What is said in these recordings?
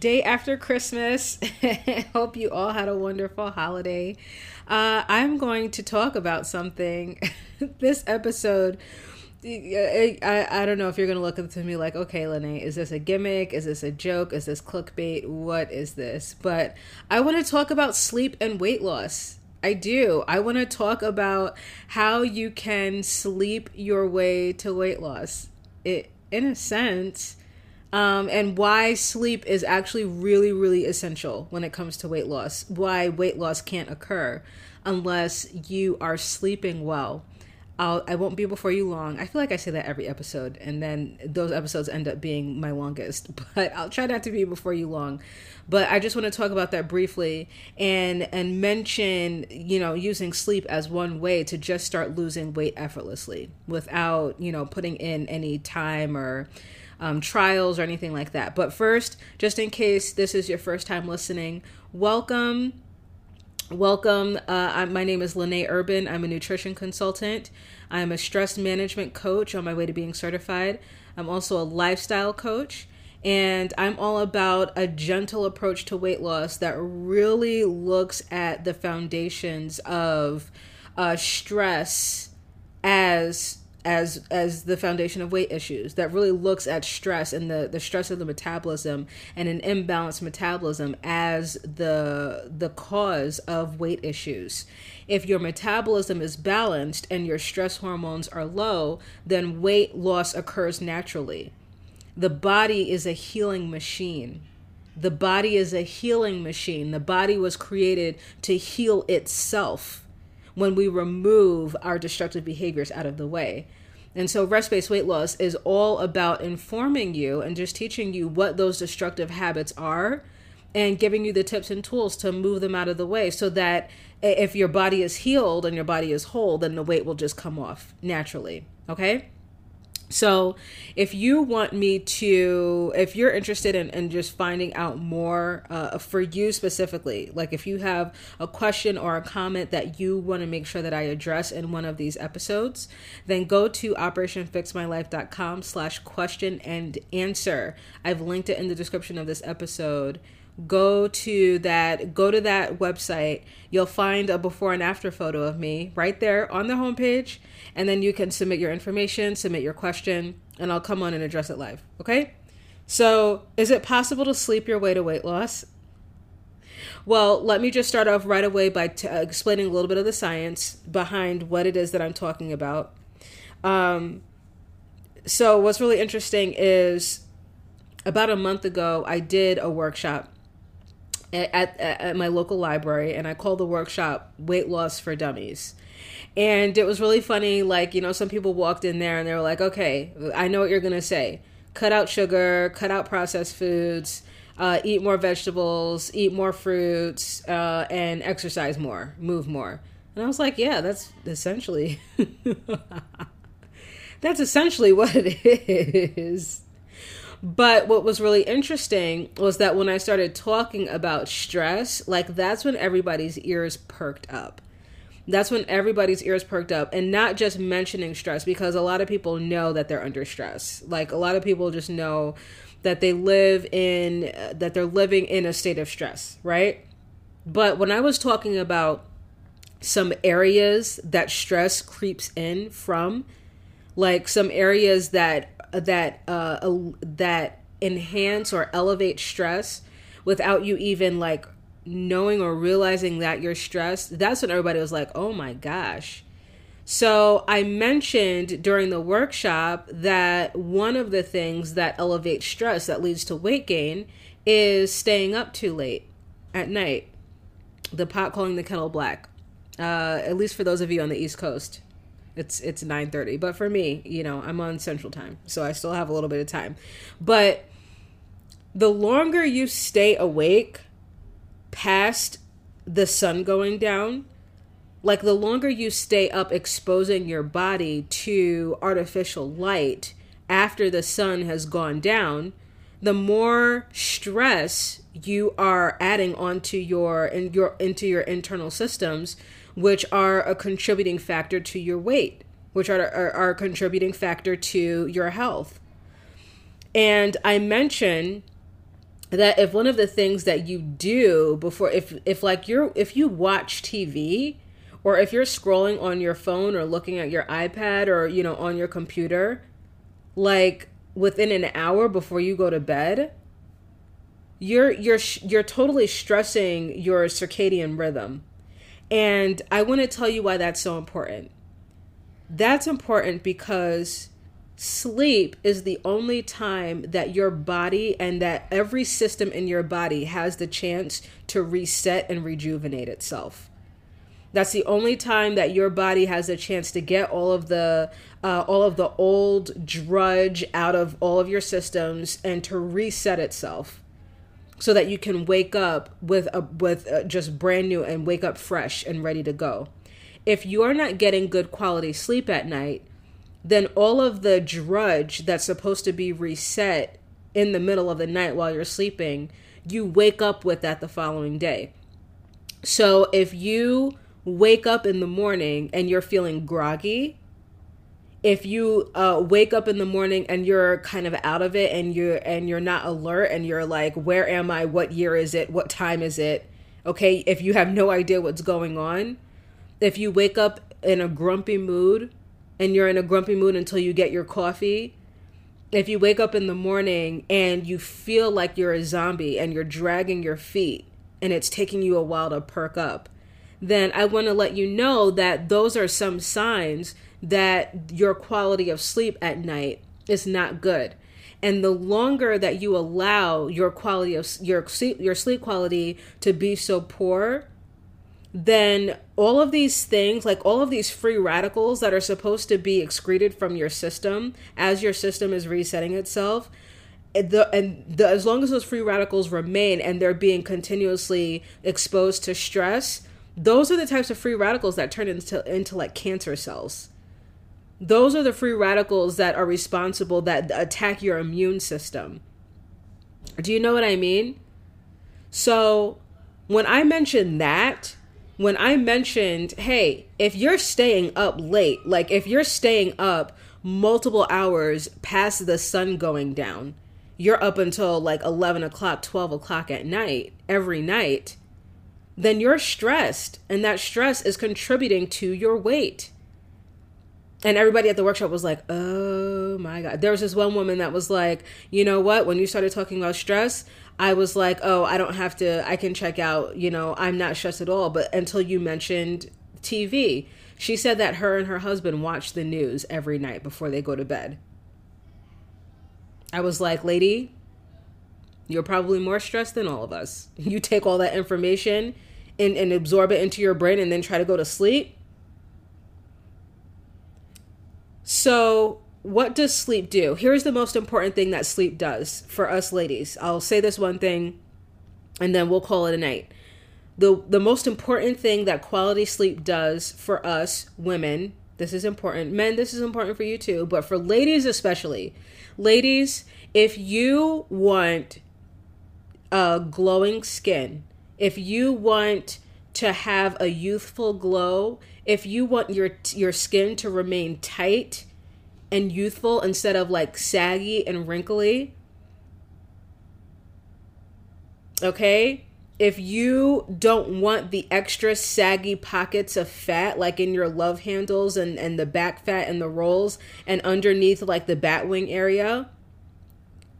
day after Christmas. Hope you all had a wonderful holiday. Uh, I'm going to talk about something. this episode, I, I, I don't know if you're going to look at me like, okay, Lene, is this a gimmick? Is this a joke? Is this clickbait? What is this? But I want to talk about sleep and weight loss. I do. I want to talk about how you can sleep your way to weight loss. It, in a sense, um, and why sleep is actually really, really essential when it comes to weight loss. Why weight loss can't occur unless you are sleeping well. I'll, I won't be before you long. I feel like I say that every episode, and then those episodes end up being my longest. But I'll try not to be before you long. But I just want to talk about that briefly and and mention you know using sleep as one way to just start losing weight effortlessly without you know putting in any time or um, trials or anything like that. But first, just in case this is your first time listening, welcome. Welcome. Uh, my name is Lene Urban. I'm a nutrition consultant. I'm a stress management coach on my way to being certified. I'm also a lifestyle coach. And I'm all about a gentle approach to weight loss that really looks at the foundations of uh, stress as as as the foundation of weight issues that really looks at stress and the the stress of the metabolism and an imbalanced metabolism as the the cause of weight issues. If your metabolism is balanced and your stress hormones are low then weight loss occurs naturally. The body is a healing machine. The body is a healing machine. The body was created to heal itself when we remove our destructive behaviors out of the way. And so, rest based weight loss is all about informing you and just teaching you what those destructive habits are and giving you the tips and tools to move them out of the way so that if your body is healed and your body is whole, then the weight will just come off naturally. Okay? So, if you want me to, if you're interested in, in just finding out more uh, for you specifically, like if you have a question or a comment that you want to make sure that I address in one of these episodes, then go to operationfixmylife.com slash question and answer. I've linked it in the description of this episode go to that go to that website. You'll find a before and after photo of me right there on the homepage and then you can submit your information submit your question and i'll come on and address it live okay? So is it possible to sleep your way to weight loss? Well let me just start off right away by t- uh, explaining a little bit of the science behind what it is that i'm talking about. Um, so what's really interesting is about a month ago i did a workshop at, at, at my local library and I called the workshop Weight Loss for Dummies. And it was really funny. Like, you know, some people walked in there and they were like, okay, I know what you're going to say. Cut out sugar, cut out processed foods, uh, eat more vegetables, eat more fruits, uh, and exercise more, move more. And I was like, yeah, that's essentially. that's essentially what it is. But what was really interesting was that when I started talking about stress, like that's when everybody's ears perked up. That's when everybody's ears perked up and not just mentioning stress because a lot of people know that they're under stress. Like a lot of people just know that they live in that they're living in a state of stress, right? But when I was talking about some areas that stress creeps in from, like some areas that that uh, that enhance or elevate stress without you even like knowing or realizing that you're stressed that's when everybody was like oh my gosh. So i mentioned during the workshop that one of the things that elevates stress that leads to weight gain is staying up too late at night. The pot calling the kettle black uh, at least for those of you on the east coast it's it's 9:30. But for me, you know, I'm on central time, so I still have a little bit of time. But the longer you stay awake past the sun going down, like the longer you stay up exposing your body to artificial light after the sun has gone down, the more stress you are adding onto your in your into your internal systems which are a contributing factor to your weight, which are, are, are a contributing factor to your health. And I mention that if one of the things that you do before if if like you're if you watch TV or if you're scrolling on your phone or looking at your iPad or you know on your computer like within an hour before you go to bed you're you're you're totally stressing your circadian rhythm and i want to tell you why that's so important. That's important because sleep is the only time that your body and that every system in your body has the chance to reset and rejuvenate itself. That's the only time that your body has a chance to get all of the uh, all of the old drudge out of all of your systems and to reset itself so that you can wake up with a with a, just brand new and wake up fresh and ready to go. If you're not getting good quality sleep at night then all of the drudge that's supposed to be reset in the middle of the night while you're sleeping you wake up with that the following day. So if you wake up in the morning and you're feeling groggy, if you uh, wake up in the morning and you're kind of out of it and you're and you're not alert and you're like, where am I? What year is it? What time is it? Okay, if you have no idea what's going on, if you wake up in a grumpy mood and you're in a grumpy mood until you get your coffee, if you wake up in the morning and you feel like you're a zombie and you're dragging your feet and it's taking you a while to perk up, then I want to let you know that those are some signs that your quality of sleep at night is not good. And the longer that you allow your quality of your sleep, your sleep quality to be so poor, then all of these things, like all of these free radicals that are supposed to be excreted from your system as your system is resetting itself, eh, the and the, as long as those free radicals remain and they're being continuously exposed to stress, those are the types of free radicals that turn into into like cancer cells. Those are the free radicals that are responsible that attack your immune system. Do you know what I mean? So, when I mentioned that, when I mentioned, hey, if you're staying up late, like if you're staying up multiple hours past the sun going down, you're up until like 11 o'clock, 12 o'clock at night, every night, then you're stressed and that stress is contributing to your weight. And everybody at the workshop was like, oh my God. There was this one woman that was like, you know what? When you started talking about stress, I was like, oh, I don't have to, I can check out, you know, I'm not stressed at all. But until you mentioned TV, she said that her and her husband watch the news every night before they go to bed. I was like, lady, you're probably more stressed than all of us. You take all that information and, and absorb it into your brain and then try to go to sleep. So, what does sleep do? Here's the most important thing that sleep does for us ladies. I'll say this one thing and then we'll call it a night. The the most important thing that quality sleep does for us women, this is important. Men, this is important for you too, but for ladies especially. Ladies, if you want a glowing skin, if you want to have a youthful glow, if you want your your skin to remain tight and youthful instead of like saggy and wrinkly, okay? If you don't want the extra saggy pockets of fat like in your love handles and, and the back fat and the rolls and underneath like the bat wing area,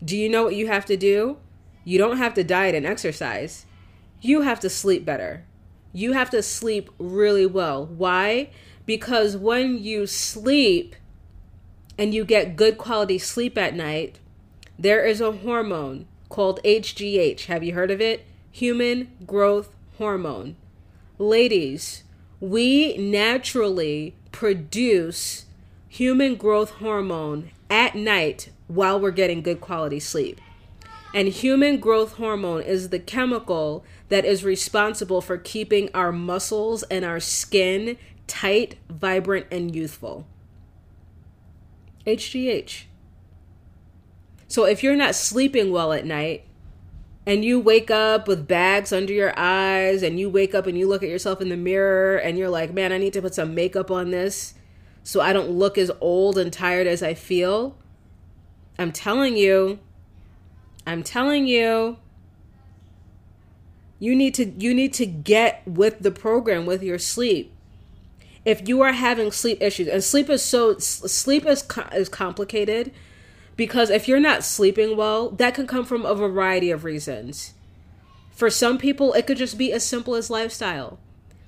do you know what you have to do? You don't have to diet and exercise you have to sleep better. You have to sleep really well. Why? Because when you sleep and you get good quality sleep at night, there is a hormone called HGH. Have you heard of it? Human growth hormone. Ladies, we naturally produce human growth hormone at night while we're getting good quality sleep. And human growth hormone is the chemical that is responsible for keeping our muscles and our skin tight, vibrant, and youthful. HGH. So if you're not sleeping well at night, and you wake up with bags under your eyes, and you wake up and you look at yourself in the mirror, and you're like, man, I need to put some makeup on this so I don't look as old and tired as I feel. I'm telling you, I'm telling you, You need to you need to get with the program with your sleep. If you are having sleep issues, and sleep is so sleep is is complicated because if you're not sleeping well, that can come from a variety of reasons. For some people, it could just be as simple as lifestyle.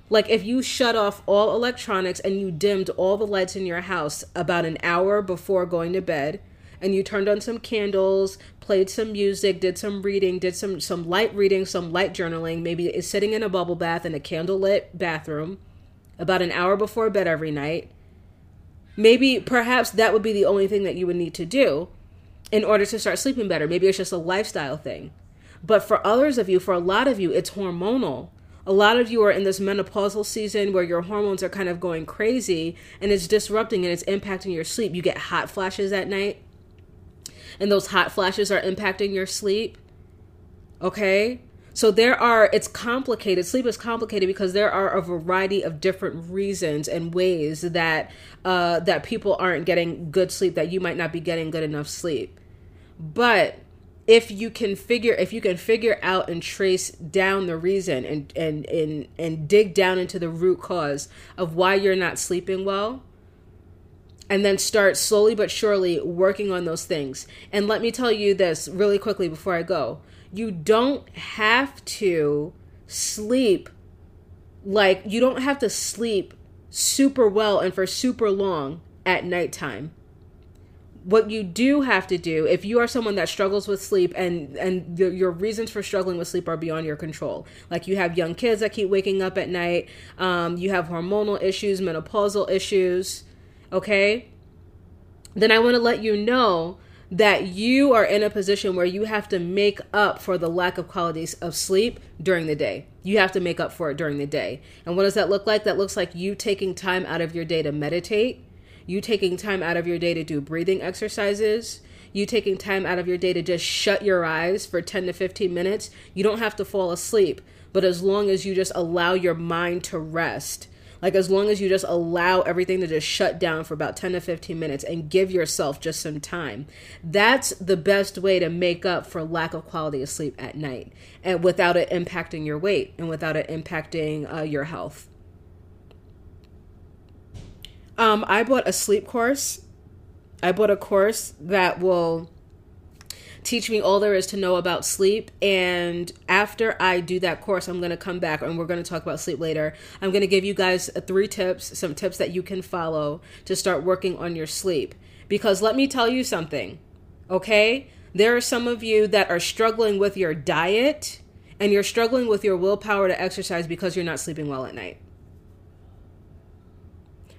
Like if you shut off all electronics and you dimmed all the lights in your house about an hour before going to bed, and you turned on some candles, played some music, did some reading, did some some light reading, some light journaling, maybe is sitting in a bubble bath in a candlelit bathroom about an hour before bed every night. Maybe perhaps that would be the only thing that you would need to do in order to start sleeping better. Maybe it's just a lifestyle thing. But for others of you, for a lot of you, it's hormonal. A lot of you are in this menopausal season where your hormones are kind of going crazy and it's disrupting and it's impacting your sleep. You get hot flashes at night and those hot flashes are impacting your sleep. Okay? So there are it's complicated. Sleep is complicated because there are a variety of different reasons and ways that uh that people aren't getting good sleep that you might not be getting good enough sleep. But if you can figure if you can figure out and trace down the reason and and and and dig down into the root cause of why you're not sleeping well, and then start slowly but surely working on those things. And let me tell you this really quickly before I go. You don't have to sleep like you don't have to sleep super well and for super long at nighttime. What you do have to do if you are someone that struggles with sleep and and your, your reasons for struggling with sleep are beyond your control, like you have young kids that keep waking up at night, um, you have hormonal issues, menopausal issues, okay, then I want to let you know that you are in a position where you have to make up for the lack of qualities of sleep during the day. You have to make up for it during the day. And what does that look like? That looks like you taking time out of your day to meditate, you taking time out of your day to do breathing exercises, you taking time out of your day to just shut your eyes for 10 to 15 minutes. You don't have to fall asleep, but as long as you just allow your mind to rest like as long as you just allow everything to just shut down for about 10 to 15 minutes and give yourself just some time. That's the best way to make up for lack of quality of sleep at night and without it impacting your weight and without it impacting uh, your health. Um, I bought a sleep course. I bought a course that will teach me all there is to know about sleep. And after I do that course, I'm going to come back and we're going to talk about sleep later. I'm going to give you guys three tips, some tips that you can follow to start working on your sleep. Because let me tell you something, okay? There are some of you that are struggling with your diet and you're struggling with your willpower to exercise because you're not sleeping well at night.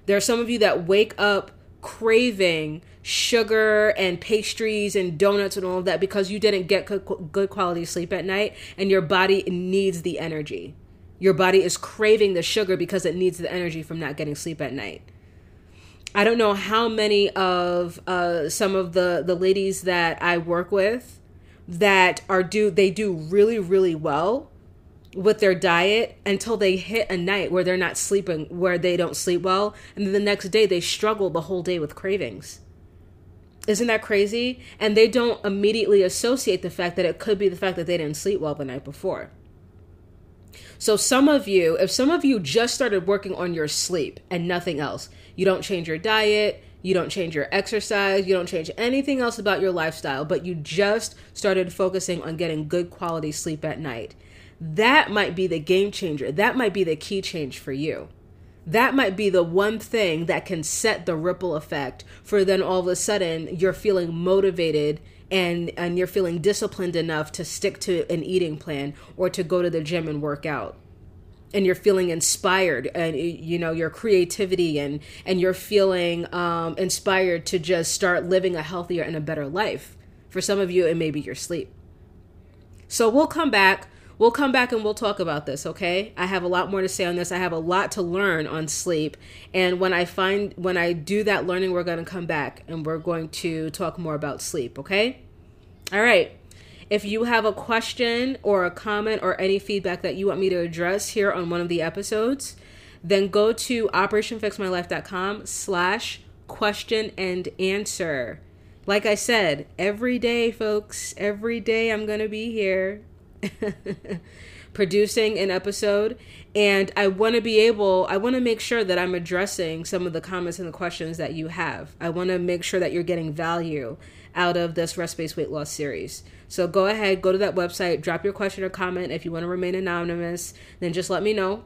There are some of you that wake up craving sugar and pastries and donuts and all of that because you didn't get good quality sleep at night and your body needs the energy. Your body is craving the sugar because it needs the energy from not getting sleep at night. I don't know how many of uh, some of the the ladies that I work with that are do they do really really well with their diet until they hit a night where they're not sleeping where they don't sleep well and then the next day they struggle the whole day with cravings isn't that crazy? And they don't immediately associate the fact that it could be the fact that they didn't sleep well the night before. So, some of you, if some of you just started working on your sleep and nothing else, you don't change your diet, you don't change your exercise, you don't change anything else about your lifestyle, but you just started focusing on getting good quality sleep at night, that might be the game changer. That might be the key change for you that might be the one thing that can set the ripple effect for then all of a sudden you're feeling motivated and and you're feeling disciplined enough to stick to an eating plan or to go to the gym and work out. And you're feeling inspired and you know your creativity and and you're feeling um, inspired to just start living a healthier and a better life. For some of you it may be your sleep. So we'll come back We'll come back and we'll talk about this, okay? I have a lot more to say on this. I have a lot to learn on sleep. And when I find when I do that learning, we're going to come back and we're going to talk more about sleep, okay? All right. If you have a question or a comment or any feedback that you want me to address here on one of the episodes, then go to operationfixmylife.com slash question and answer. Like I said, every day, folks, every day I'm going to be here producing an episode and I want to be able I want to make sure that I'm addressing some of the comments and the questions that you have. I want to make sure that you're getting value out of this rest based weight loss series. So go ahead, go to that website, drop your question or comment. If you want to remain anonymous, then just let me know.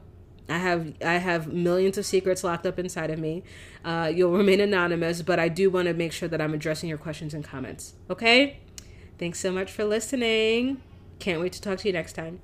I have I have millions of secrets locked up inside of me. Uh, you'll remain anonymous, but I do want to make sure that I'm addressing your questions and comments. Okay? Thanks so much for listening. Can't wait to talk to you next time.